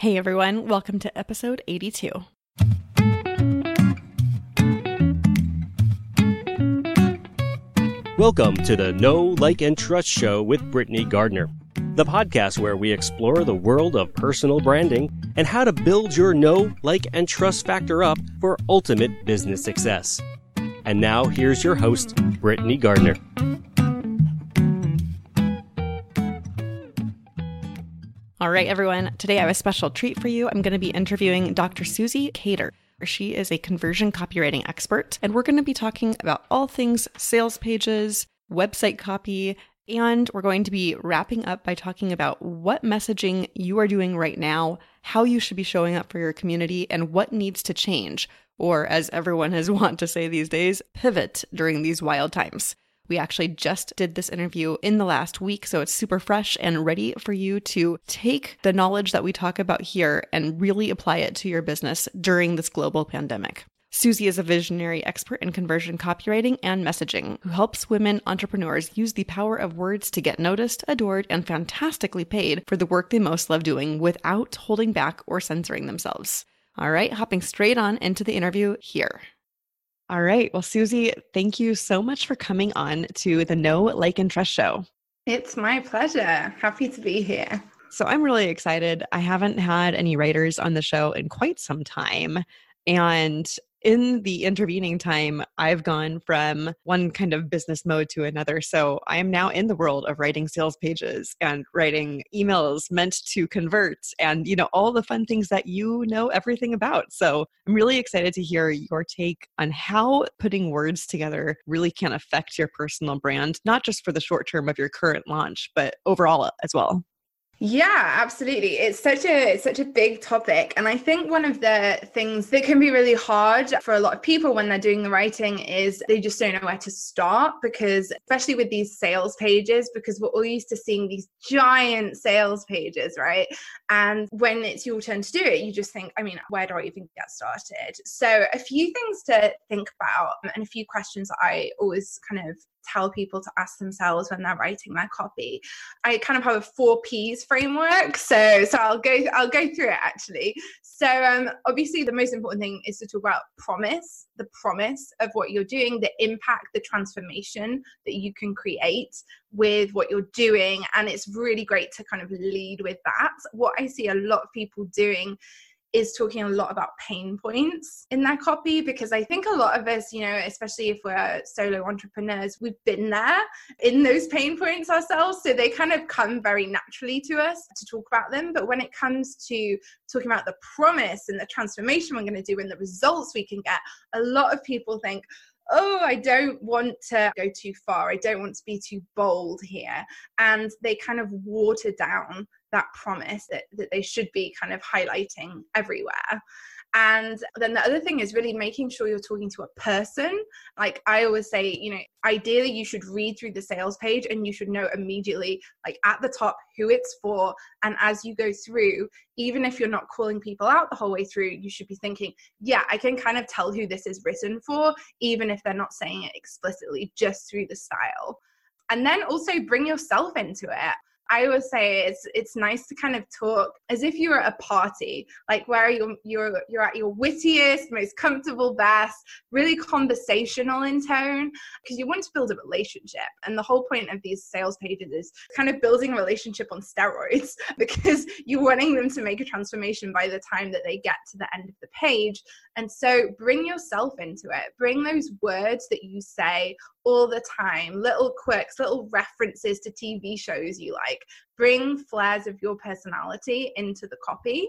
Hey everyone, welcome to episode 82. Welcome to the Know, Like, and Trust Show with Britney Gardner, the podcast where we explore the world of personal branding and how to build your know, like, and trust factor up for ultimate business success. And now here's your host, Britney Gardner. All right, everyone. Today I have a special treat for you. I'm going to be interviewing Dr. Suzy Cater. She is a conversion copywriting expert, and we're going to be talking about all things sales pages, website copy, and we're going to be wrapping up by talking about what messaging you are doing right now, how you should be showing up for your community, and what needs to change, or as everyone has want to say these days, pivot during these wild times. We actually just did this interview in the last week, so it's super fresh and ready for you to take the knowledge that we talk about here and really apply it to your business during this global pandemic. Suzy is a visionary expert in conversion copywriting and messaging who helps women entrepreneurs use the power of words to get noticed, adored, and fantastically paid for the work they most love doing without holding back or censoring themselves. All right, hopping straight on into the interview here. All right. Well, Suzy, thank you so much for coming on to the Know Like, and Trust show. It's my pleasure. Happy to be here. So, I'm really excited. I haven't had any writers on the show in quite some time. And in the intervening time, I've gone from one kind of business mode to another. So I am now in the world of writing sales pages and writing emails meant to convert and, you know, all the fun things that you know everything about. So I'm really excited to hear your take on how putting words together really can affect your personal brand, not just for the short term of your current launch, but overall as well. Yeah, absolutely. It's such a it's such a big topic and I think one of the things that can be really hard for a lot of people when they're doing the writing is they just don't know where to start because especially with these sales pages because we're all used to seeing these giant sales pages, right? And when it's your turn to do it, you just think, I mean, where do I even get started? So, a few things to think about and a few questions I always kind of tell people to ask themselves when they're writing their copy. I kind of have a four P's framework, so so I'll go I'll go through it actually. So um, obviously the most important thing is to talk about promise, the promise of what you're doing, the impact, the transformation that you can create with what you're doing, and it's really great to kind of lead with that. What I see a lot of people doing is talking a lot about pain points in that copy because I think a lot of us, you know, especially if we're solo entrepreneurs, we've been there in those pain points ourselves. So they kind of come very naturally to us to talk about them. But when it comes to talking about the promise and the transformation we're going to do and the results we can get, a lot of people think, oh, I don't want to go too far. I don't want to be too bold here. And they kind of water down that promise that, that they should be kind of highlighting everywhere. And then the other thing is really making sure you're talking to a person. Like I always say, you know, ideally you should read through the sales page and you should know immediately, like at the top, who it's for. And as you go through, even if you're not calling people out the whole way through, you should be thinking, yeah, I can kind of tell who this is written for, even if they're not saying it explicitly, just through the style and then also bring yourself into it. I always say it's it's nice to kind of talk as if you were at a party, like where you're you're you're at your wittiest, most comfortable, best, really conversational in tone, because you want to build a relationship. And the whole point of these sales pages is kind of building a relationship on steroids, because you're wanting them to make a transformation by the time that they get to the end of the page. And so bring yourself into it. Bring those words that you say all the time, little quirks, little references to TV shows you like. Bring flares of your personality into the copy.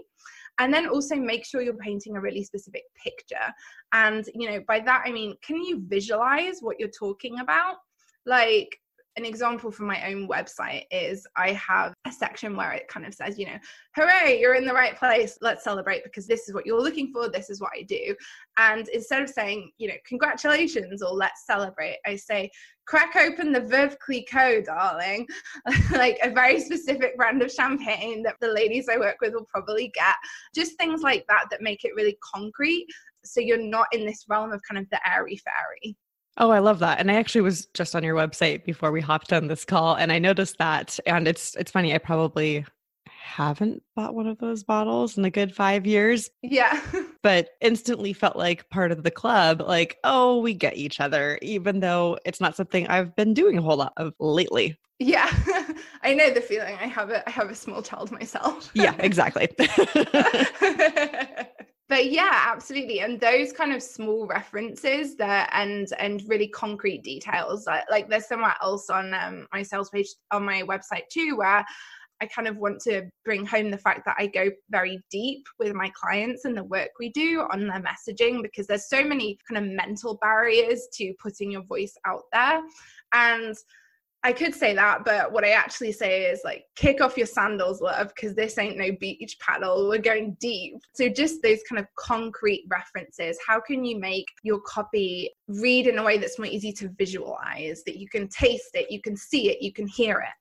And then also make sure you're painting a really specific picture. And, you know, by that I mean, can you visualize what you're talking about? Like, an example from my own website is I have a section where it kind of says, you know, hooray, you're in the right place. Let's celebrate because this is what you're looking for. This is what I do. And instead of saying, you know, congratulations or let's celebrate, I say, crack open the Veuve Clicquot, darling. like a very specific brand of champagne that the ladies I work with will probably get. Just things like that that make it really concrete. So you're not in this realm of kind of the airy fairy. Oh, I love that. And I actually was just on your website before we hopped on this call and I noticed that and it's it's funny I probably haven't bought one of those bottles in a good five years. Yeah. but instantly felt like part of the club. Like, oh, we get each other, even though it's not something I've been doing a whole lot of lately. Yeah, I know the feeling. I have a I have a small child myself. yeah, exactly. but yeah absolutely and those kind of small references that and and really concrete details like, like there's somewhere else on um, my sales page on my website too where I kind of want to bring home the fact that I go very deep with my clients and the work we do on their messaging because there's so many kind of mental barriers to putting your voice out there. And I could say that, but what I actually say is like, kick off your sandals, love, because this ain't no beach paddle. We're going deep. So, just those kind of concrete references. How can you make your copy read in a way that's more easy to visualize, that you can taste it, you can see it, you can hear it?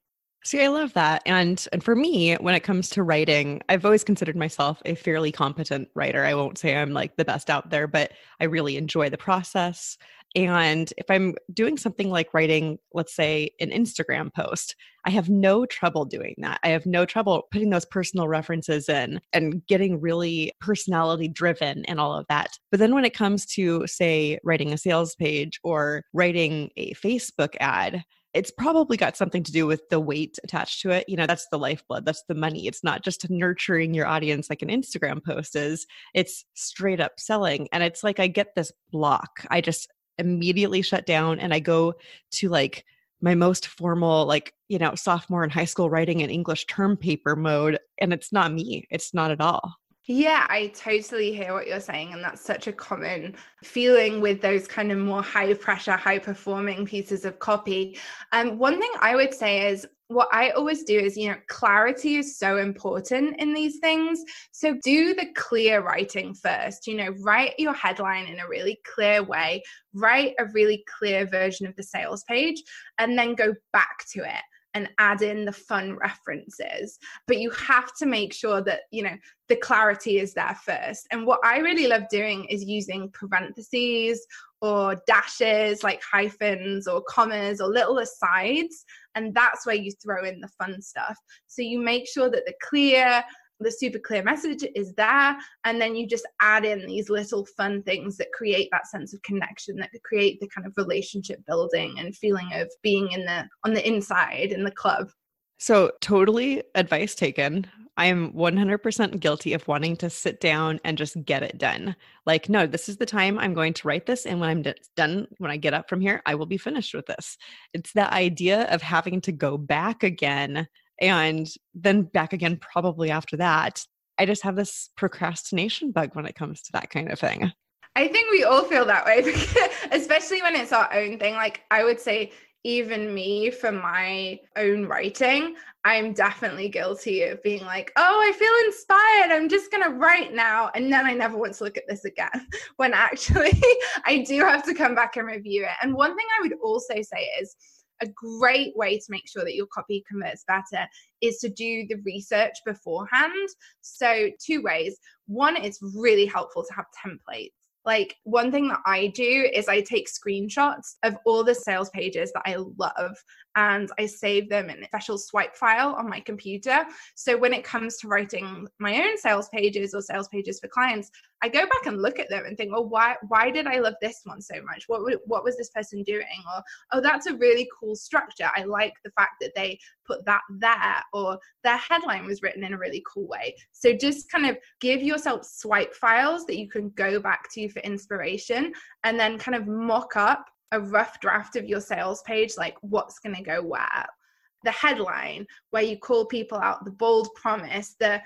See, I love that. And and for me, when it comes to writing, I've always considered myself a fairly competent writer. I won't say I'm like the best out there, but I really enjoy the process. And if I'm doing something like writing, let's say, an Instagram post, I have no trouble doing that. I have no trouble putting those personal references in and getting really personality driven and all of that. But then when it comes to, say, writing a sales page or writing a Facebook ad, it's probably got something to do with the weight attached to it. You know, that's the lifeblood, that's the money. It's not just nurturing your audience like an Instagram post is, it's straight up selling. And it's like I get this block. I just immediately shut down and I go to like my most formal, like, you know, sophomore in high school writing an English term paper mode. And it's not me, it's not at all. Yeah, I totally hear what you're saying. And that's such a common feeling with those kind of more high pressure, high performing pieces of copy. Um, one thing I would say is what I always do is, you know, clarity is so important in these things. So do the clear writing first, you know, write your headline in a really clear way, write a really clear version of the sales page, and then go back to it and add in the fun references but you have to make sure that you know the clarity is there first and what i really love doing is using parentheses or dashes like hyphens or commas or little asides and that's where you throw in the fun stuff. So you make sure that the clear the super clear message is there and then you just add in these little fun things that create that sense of connection that create the kind of relationship building and feeling of being in the on the inside in the club so totally advice taken i am 100% guilty of wanting to sit down and just get it done like no this is the time i'm going to write this and when i'm d- done when i get up from here i will be finished with this it's the idea of having to go back again and then back again probably after that. I just have this procrastination bug when it comes to that kind of thing. I think we all feel that way, especially when it's our own thing. Like I would say, even me for my own writing, I'm definitely guilty of being like, oh, I feel inspired. I'm just going to write now. And then I never want to look at this again. When actually, I do have to come back and review it. And one thing I would also say is, a great way to make sure that your copy converts better is to do the research beforehand. So, two ways. One, it's really helpful to have templates. Like, one thing that I do is I take screenshots of all the sales pages that I love and I save them in a special swipe file on my computer. So when it comes to writing my own sales pages or sales pages for clients, I go back and look at them and think, well, why why did I love this one so much? What what was this person doing? Or oh, that's a really cool structure. I like the fact that they put that there, or their headline was written in a really cool way. So just kind of give yourself swipe files that you can go back to for inspiration, and then kind of mock up a rough draft of your sales page, like what's going to go where. The headline, where you call people out, the bold promise, the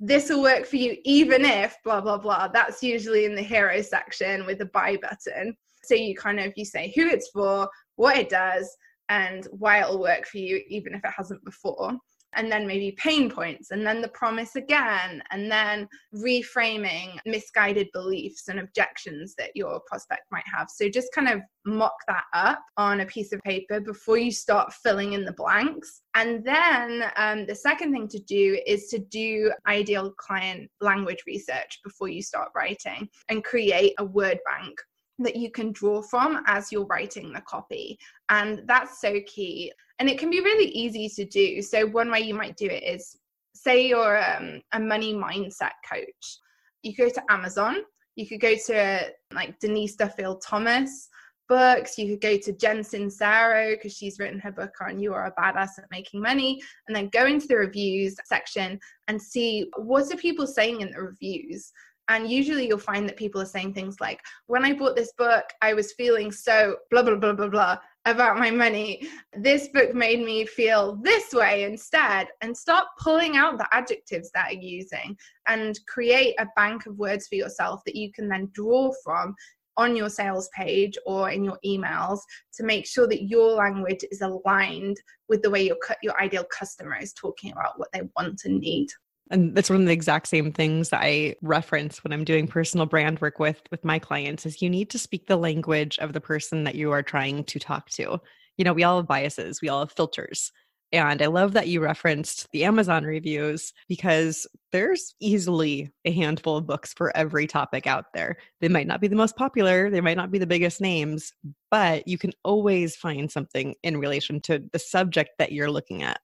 this will work for you even if blah blah blah that's usually in the hero section with the buy button so you kind of you say who it's for what it does and why it'll work for you even if it hasn't before and then maybe pain points, and then the promise again, and then reframing misguided beliefs and objections that your prospect might have. So just kind of mock that up on a piece of paper before you start filling in the blanks. And then um, the second thing to do is to do ideal client language research before you start writing and create a word bank that you can draw from as you're writing the copy. And that's so key. And it can be really easy to do. So, one way you might do it is say you're um, a money mindset coach, you go to Amazon, you could go to like Denise Duffield Thomas books. You could go to Jen Sincero because she's written her book on You Are a Badass at Making Money, and then go into the reviews section and see what are people saying in the reviews. And usually you'll find that people are saying things like, when I bought this book, I was feeling so blah, blah, blah, blah, blah about my money. This book made me feel this way instead. And start pulling out the adjectives that are using and create a bank of words for yourself that you can then draw from on your sales page or in your emails to make sure that your language is aligned with the way your your ideal customer is talking about what they want and need and that's one of the exact same things that i reference when i'm doing personal brand work with with my clients is you need to speak the language of the person that you are trying to talk to you know we all have biases we all have filters and I love that you referenced the Amazon reviews because there's easily a handful of books for every topic out there. They might not be the most popular, they might not be the biggest names, but you can always find something in relation to the subject that you're looking at.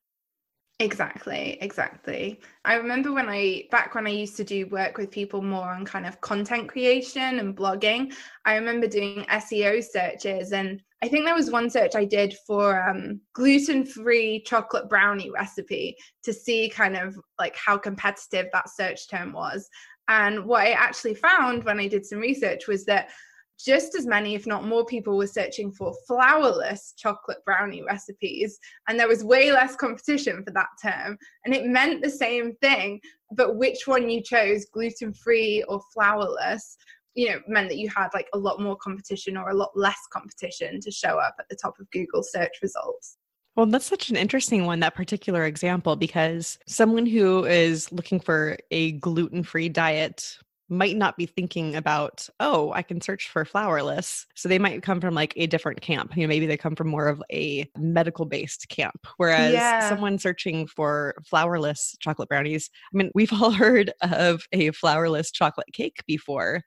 Exactly, exactly. I remember when I back when I used to do work with people more on kind of content creation and blogging, I remember doing SEO searches and I think there was one search I did for um, gluten-free chocolate brownie recipe to see kind of like how competitive that search term was. And what I actually found when I did some research was that just as many, if not more, people were searching for flourless chocolate brownie recipes. And there was way less competition for that term. And it meant the same thing. But which one you chose, gluten free or flourless, you know, meant that you had like a lot more competition or a lot less competition to show up at the top of Google search results. Well, that's such an interesting one, that particular example, because someone who is looking for a gluten free diet might not be thinking about, oh, I can search for flourless. So they might come from like a different camp. You know, maybe they come from more of a medical based camp. Whereas yeah. someone searching for flourless chocolate brownies, I mean, we've all heard of a flourless chocolate cake before.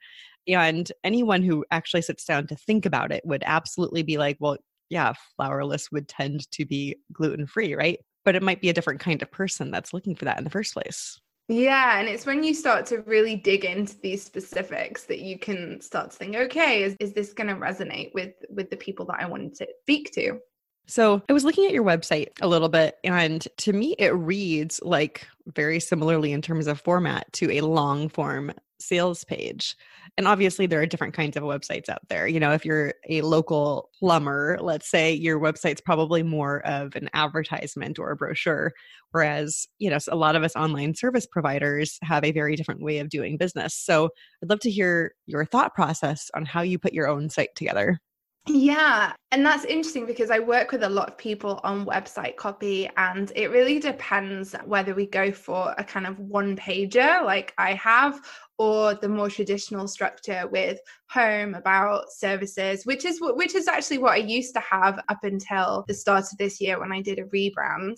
And anyone who actually sits down to think about it would absolutely be like, well, yeah, flourless would tend to be gluten free, right? But it might be a different kind of person that's looking for that in the first place. Yeah, and it's when you start to really dig into these specifics that you can start to think, okay, is, is this going to resonate with with the people that I wanted to speak to? So I was looking at your website a little bit, and to me, it reads like very similarly in terms of format to a long form sales page. And obviously, there are different kinds of websites out there. You know, if you're a local plumber, let's say your website's probably more of an advertisement or a brochure. Whereas, you know, a lot of us online service providers have a very different way of doing business. So I'd love to hear your thought process on how you put your own site together. Yeah, and that's interesting because I work with a lot of people on website copy, and it really depends whether we go for a kind of one pager like I have, or the more traditional structure with home about services which is which is actually what i used to have up until the start of this year when i did a rebrand.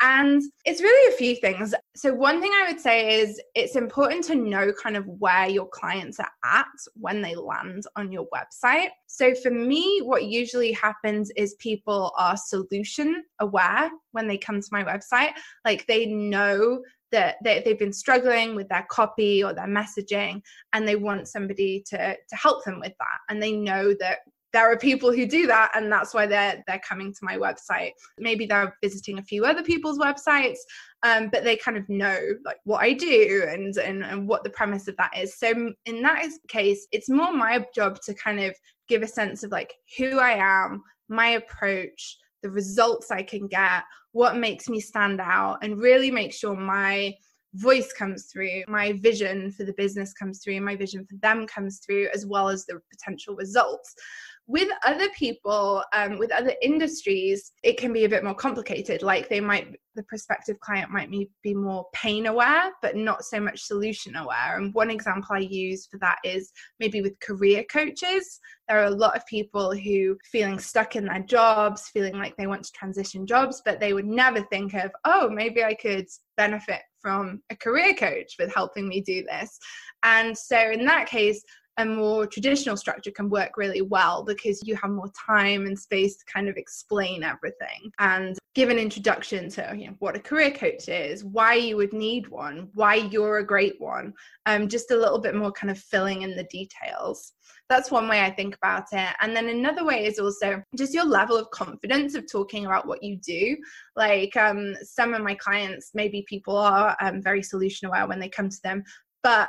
And it's really a few things. So one thing i would say is it's important to know kind of where your clients are at when they land on your website. So for me what usually happens is people are solution aware when they come to my website. Like they know that they, they've been struggling with their copy or their messaging and they want somebody to to help them with that. And they know that there are people who do that and that's why they're they're coming to my website. Maybe they're visiting a few other people's websites um, but they kind of know like what i do and, and and what the premise of that is. So in that case it's more my job to kind of give a sense of like who i am my approach the results I can get, what makes me stand out, and really make sure my voice comes through, my vision for the business comes through, and my vision for them comes through, as well as the potential results with other people um, with other industries it can be a bit more complicated. Like they might the prospective client might be more pain aware but not so much solution aware. And one example i use for that is maybe with career coaches. There are a lot of people who feeling stuck in their jobs feeling like they want to transition jobs but they would never think of oh maybe i could benefit from a career coach with helping me do this. And so in that case a more traditional structure can work really well because you have more time and space to kind of explain everything and give an introduction to you know, what a career coach is, why you would need one, why you're a great one, um, just a little bit more kind of filling in the details. That's one way I think about it. And then another way is also just your level of confidence of talking about what you do. Like um, some of my clients, maybe people are um, very solution aware when they come to them, but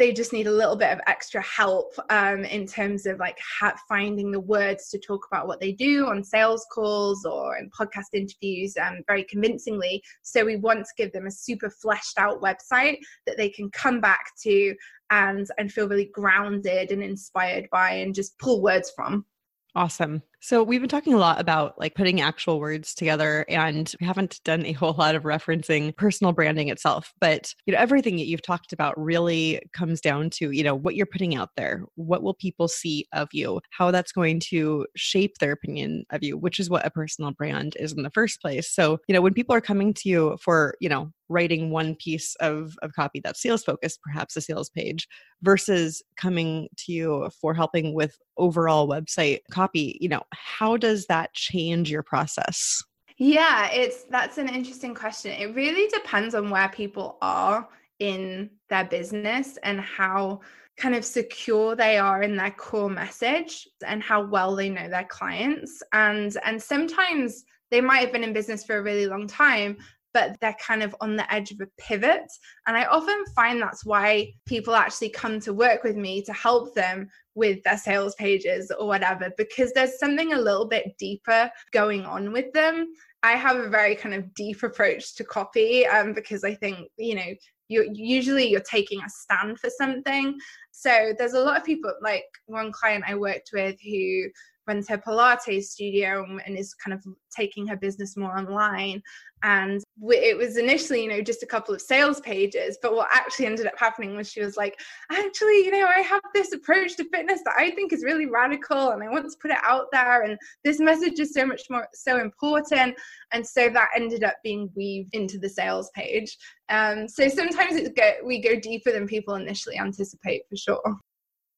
they just need a little bit of extra help um, in terms of like ha- finding the words to talk about what they do on sales calls or in podcast interviews um, very convincingly. So we want to give them a super fleshed out website that they can come back to and and feel really grounded and inspired by and just pull words from. Awesome. So we've been talking a lot about like putting actual words together and we haven't done a whole lot of referencing personal branding itself. But you know, everything that you've talked about really comes down to, you know, what you're putting out there. What will people see of you? How that's going to shape their opinion of you, which is what a personal brand is in the first place. So, you know, when people are coming to you for, you know, writing one piece of, of copy that's sales focused, perhaps a sales page, versus coming to you for helping with overall website copy, you know, how does that change your process? Yeah, it's that's an interesting question. It really depends on where people are in their business and how kind of secure they are in their core message and how well they know their clients and and sometimes they might have been in business for a really long time but they're kind of on the edge of a pivot. And I often find that's why people actually come to work with me to help them with their sales pages or whatever, because there's something a little bit deeper going on with them. I have a very kind of deep approach to copy um, because I think, you know, you're, usually you're taking a stand for something. So there's a lot of people like one client I worked with who runs her Pilates studio and is kind of taking her business more online. And it was initially, you know, just a couple of sales pages. But what actually ended up happening was she was like, actually, you know, I have this approach to fitness that I think is really radical and I want to put it out there. And this message is so much more, so important. And so that ended up being weaved into the sales page. Um, so sometimes it's go, we go deeper than people initially anticipate for sure.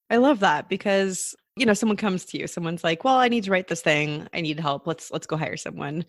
I love that because you know someone comes to you someone's like well i need to write this thing. I need help. Let's let's go hire someone.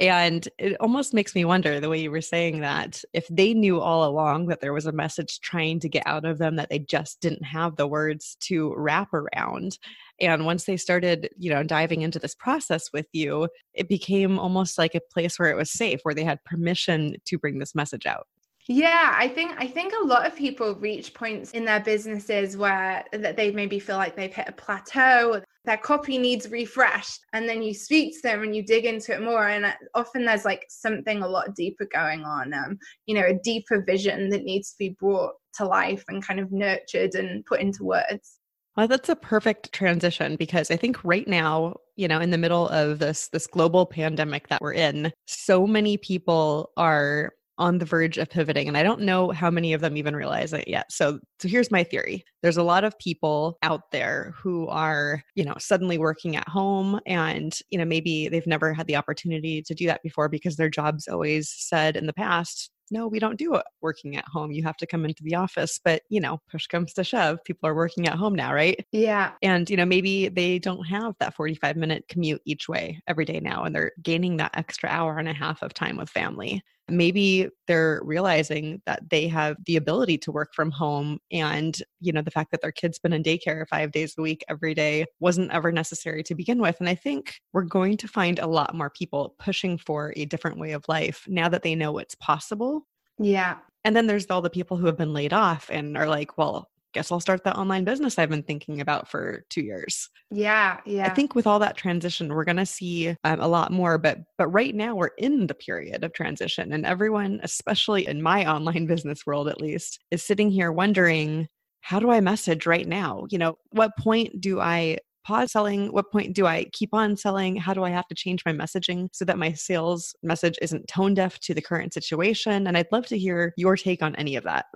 And it almost makes me wonder the way you were saying that if they knew all along that there was a message trying to get out of them that they just didn't have the words to wrap around. And once they started you know diving into this process with you it became almost like a place where it was safe where they had permission to bring this message out yeah, I think I think a lot of people reach points in their businesses where that they maybe feel like they've hit a plateau, their copy needs refreshed, and then you speak to them and you dig into it more, and often there's like something a lot deeper going on, um, you know, a deeper vision that needs to be brought to life and kind of nurtured and put into words. Well, that's a perfect transition because I think right now, you know, in the middle of this this global pandemic that we're in, so many people are on the verge of pivoting and i don't know how many of them even realize it yet so so here's my theory there's a lot of people out there who are you know suddenly working at home and you know maybe they've never had the opportunity to do that before because their jobs always said in the past no, we don't do it working at home. You have to come into the office. But, you know, push comes to shove. People are working at home now, right? Yeah. And, you know, maybe they don't have that 45 minute commute each way every day now, and they're gaining that extra hour and a half of time with family. Maybe they're realizing that they have the ability to work from home and, you know, the fact that their kid's been in daycare five days a week every day wasn't ever necessary to begin with. And I think we're going to find a lot more people pushing for a different way of life now that they know it's possible yeah. And then there's all the people who have been laid off and are like, well, guess I'll start that online business I've been thinking about for two years. Yeah, yeah. I think with all that transition, we're going to see um, a lot more. But but right now we're in the period of transition, and everyone, especially in my online business world at least, is sitting here wondering, how do I message right now? You know, what point do I pause selling? What point do I keep on selling? How do I have to change my messaging so that my sales message isn't tone deaf to the current situation? And I'd love to hear your take on any of that.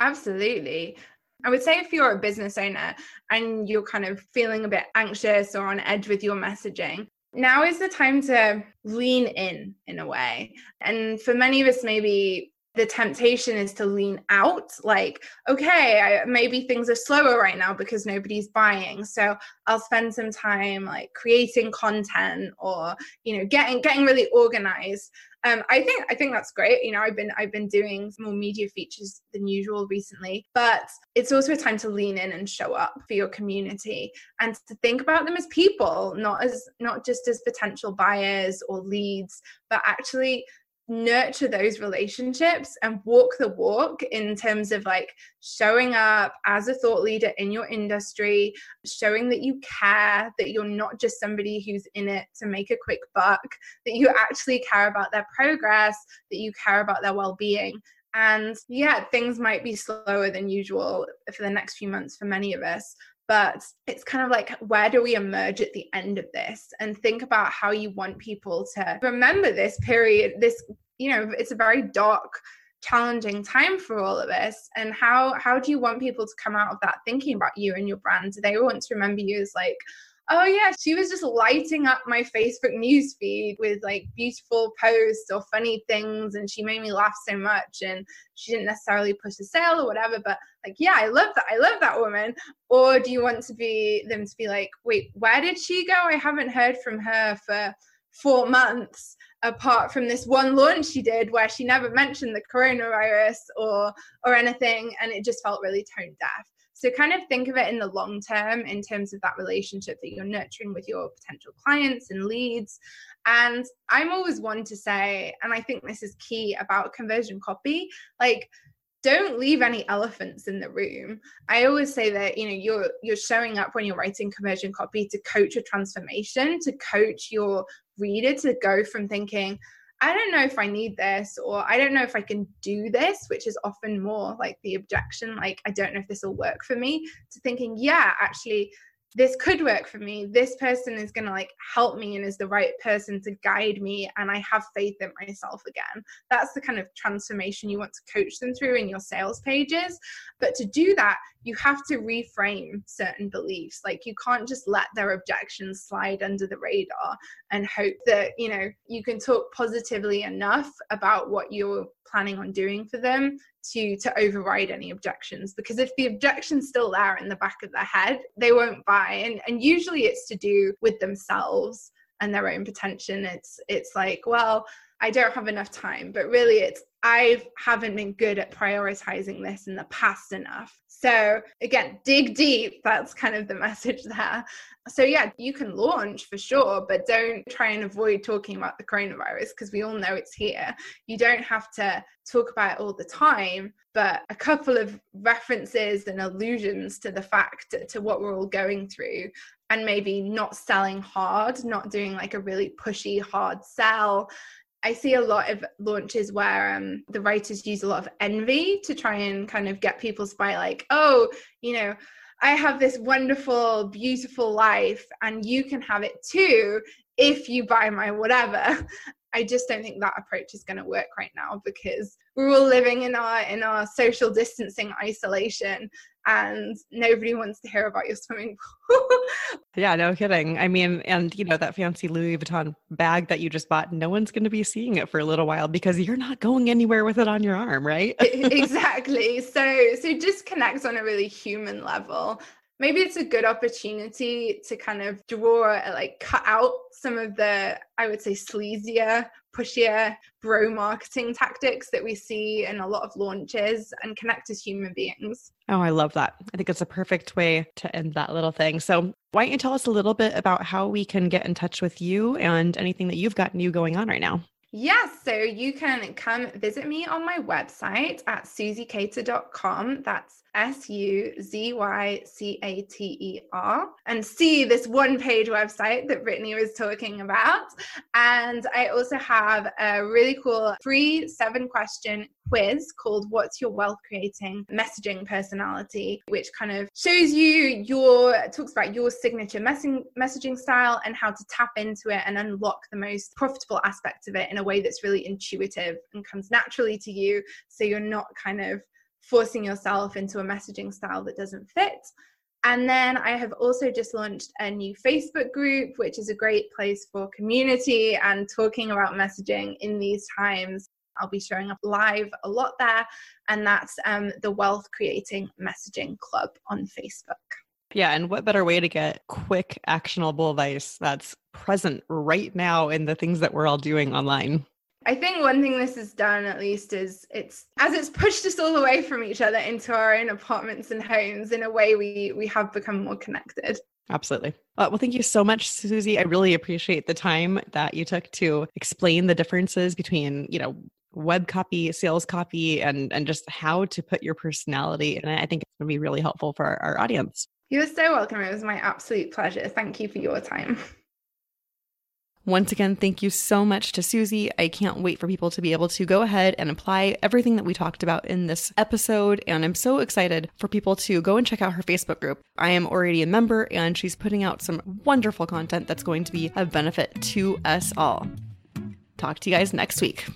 Absolutely. I would say if you're a business owner and you're kind of feeling a bit anxious or on edge with your messaging, now is the time to lean in in a way. And for many of us, maybe the temptation is to lean out like okay I, maybe things are slower right now because nobody's buying so i'll spend some time like creating content or you know getting getting really organized um, I think I think that's great. You know, I've been I've been doing more media features than usual recently, but it's also a time to lean in and show up for your community and to think about them as people, not as not just as potential buyers or leads, but actually nurture those relationships and walk the walk in terms of like showing up as a thought leader in your industry, showing that you care, that you're not just somebody who's in it to make a quick buck, that you actually care about their progress, that you care about their well being. And yeah, things might be slower than usual for the next few months for many of us, but it's kind of like where do we emerge at the end of this? And think about how you want people to remember this period this you know it's a very dark challenging time for all of us. And how how do you want people to come out of that thinking about you and your brand? Do they want to remember you as like oh yeah, she was just lighting up my Facebook newsfeed with like beautiful posts or funny things, and she made me laugh so much. And she didn't necessarily push a sale or whatever, but like, yeah, I love that. I love that woman. Or do you want to be them to be like, wait, where did she go? I haven't heard from her for four months apart from this one launch she did where she never mentioned the coronavirus or or anything and it just felt really tone deaf so kind of think of it in the long term in terms of that relationship that you're nurturing with your potential clients and leads. And I'm always one to say, and I think this is key about conversion copy, like don't leave any elephants in the room i always say that you know you're you're showing up when you're writing conversion copy to coach a transformation to coach your reader to go from thinking I don't know if I need this, or I don't know if I can do this, which is often more like the objection, like, I don't know if this will work for me, to thinking, yeah, actually, this could work for me. This person is going to like help me and is the right person to guide me and i have faith in myself again. That's the kind of transformation you want to coach them through in your sales pages. But to do that you have to reframe certain beliefs. Like you can't just let their objections slide under the radar and hope that you know you can talk positively enough about what you're planning on doing for them to to override any objections. Because if the objection's still there in the back of their head they won't buy. And and usually it's to do with themselves and their own potential it's it's like well I don't have enough time, but really it's I haven't been good at prioritizing this in the past enough. So again, dig deep. That's kind of the message there. So yeah, you can launch for sure, but don't try and avoid talking about the coronavirus because we all know it's here. You don't have to talk about it all the time, but a couple of references and allusions to the fact to what we're all going through and maybe not selling hard, not doing like a really pushy hard sell I see a lot of launches where um, the writers use a lot of envy to try and kind of get people to buy, like, oh, you know, I have this wonderful, beautiful life, and you can have it too if you buy my whatever. I just don't think that approach is going to work right now because we're all living in our in our social distancing isolation and nobody wants to hear about your swimming pool. yeah, no kidding. I mean, and you know, that fancy Louis Vuitton bag that you just bought, no one's going to be seeing it for a little while because you're not going anywhere with it on your arm, right? exactly. So so just connect on a really human level maybe it's a good opportunity to kind of draw like cut out some of the i would say sleazier pushier bro marketing tactics that we see in a lot of launches and connect as human beings. Oh i love that. I think it's a perfect way to end that little thing. So why don't you tell us a little bit about how we can get in touch with you and anything that you've got new going on right now? Yes, so you can come visit me on my website at suzycater.com. That's S U Z Y C A T E R and see this one page website that Britney was talking about. And I also have a really cool free seven question quiz called What's Your Wealth Creating Messaging Personality, which kind of shows you your, talks about your signature messaging, messaging style and how to tap into it and unlock the most profitable aspects of it in a way that's really intuitive and comes naturally to you. So you're not kind of forcing yourself into a messaging style that doesn't fit. And then I have also just launched a new Facebook group, which is a great place for community and talking about messaging in these times. I'll be showing up live a lot there. And that's um, the Wealth Creating Messaging Club on Facebook. Yeah, and what better way to get quick, actionable advice that's present right now in the things that we're all doing online? I think one thing this has done at least is it's as it's pushed us all away from each other into our own apartments and homes in a way we we have become more connected. Absolutely. Uh, well, thank you so much, Suzy. I really appreciate the time that you took to explain the differences between, you know, web copy, sales copy, and and just how to put your personality. And I think it's going to be really helpful for our, our audience. You're so welcome. It was my absolute pleasure. Thank you for your time. Once again, thank you so much to Suzy. I can't wait for people to be able to go ahead and apply everything that we talked about in this episode. And I'm so excited for people to go and check out her Facebook group. I am already a member, and she's putting out some wonderful content that's going to be of benefit to us all. Talk to you guys next week.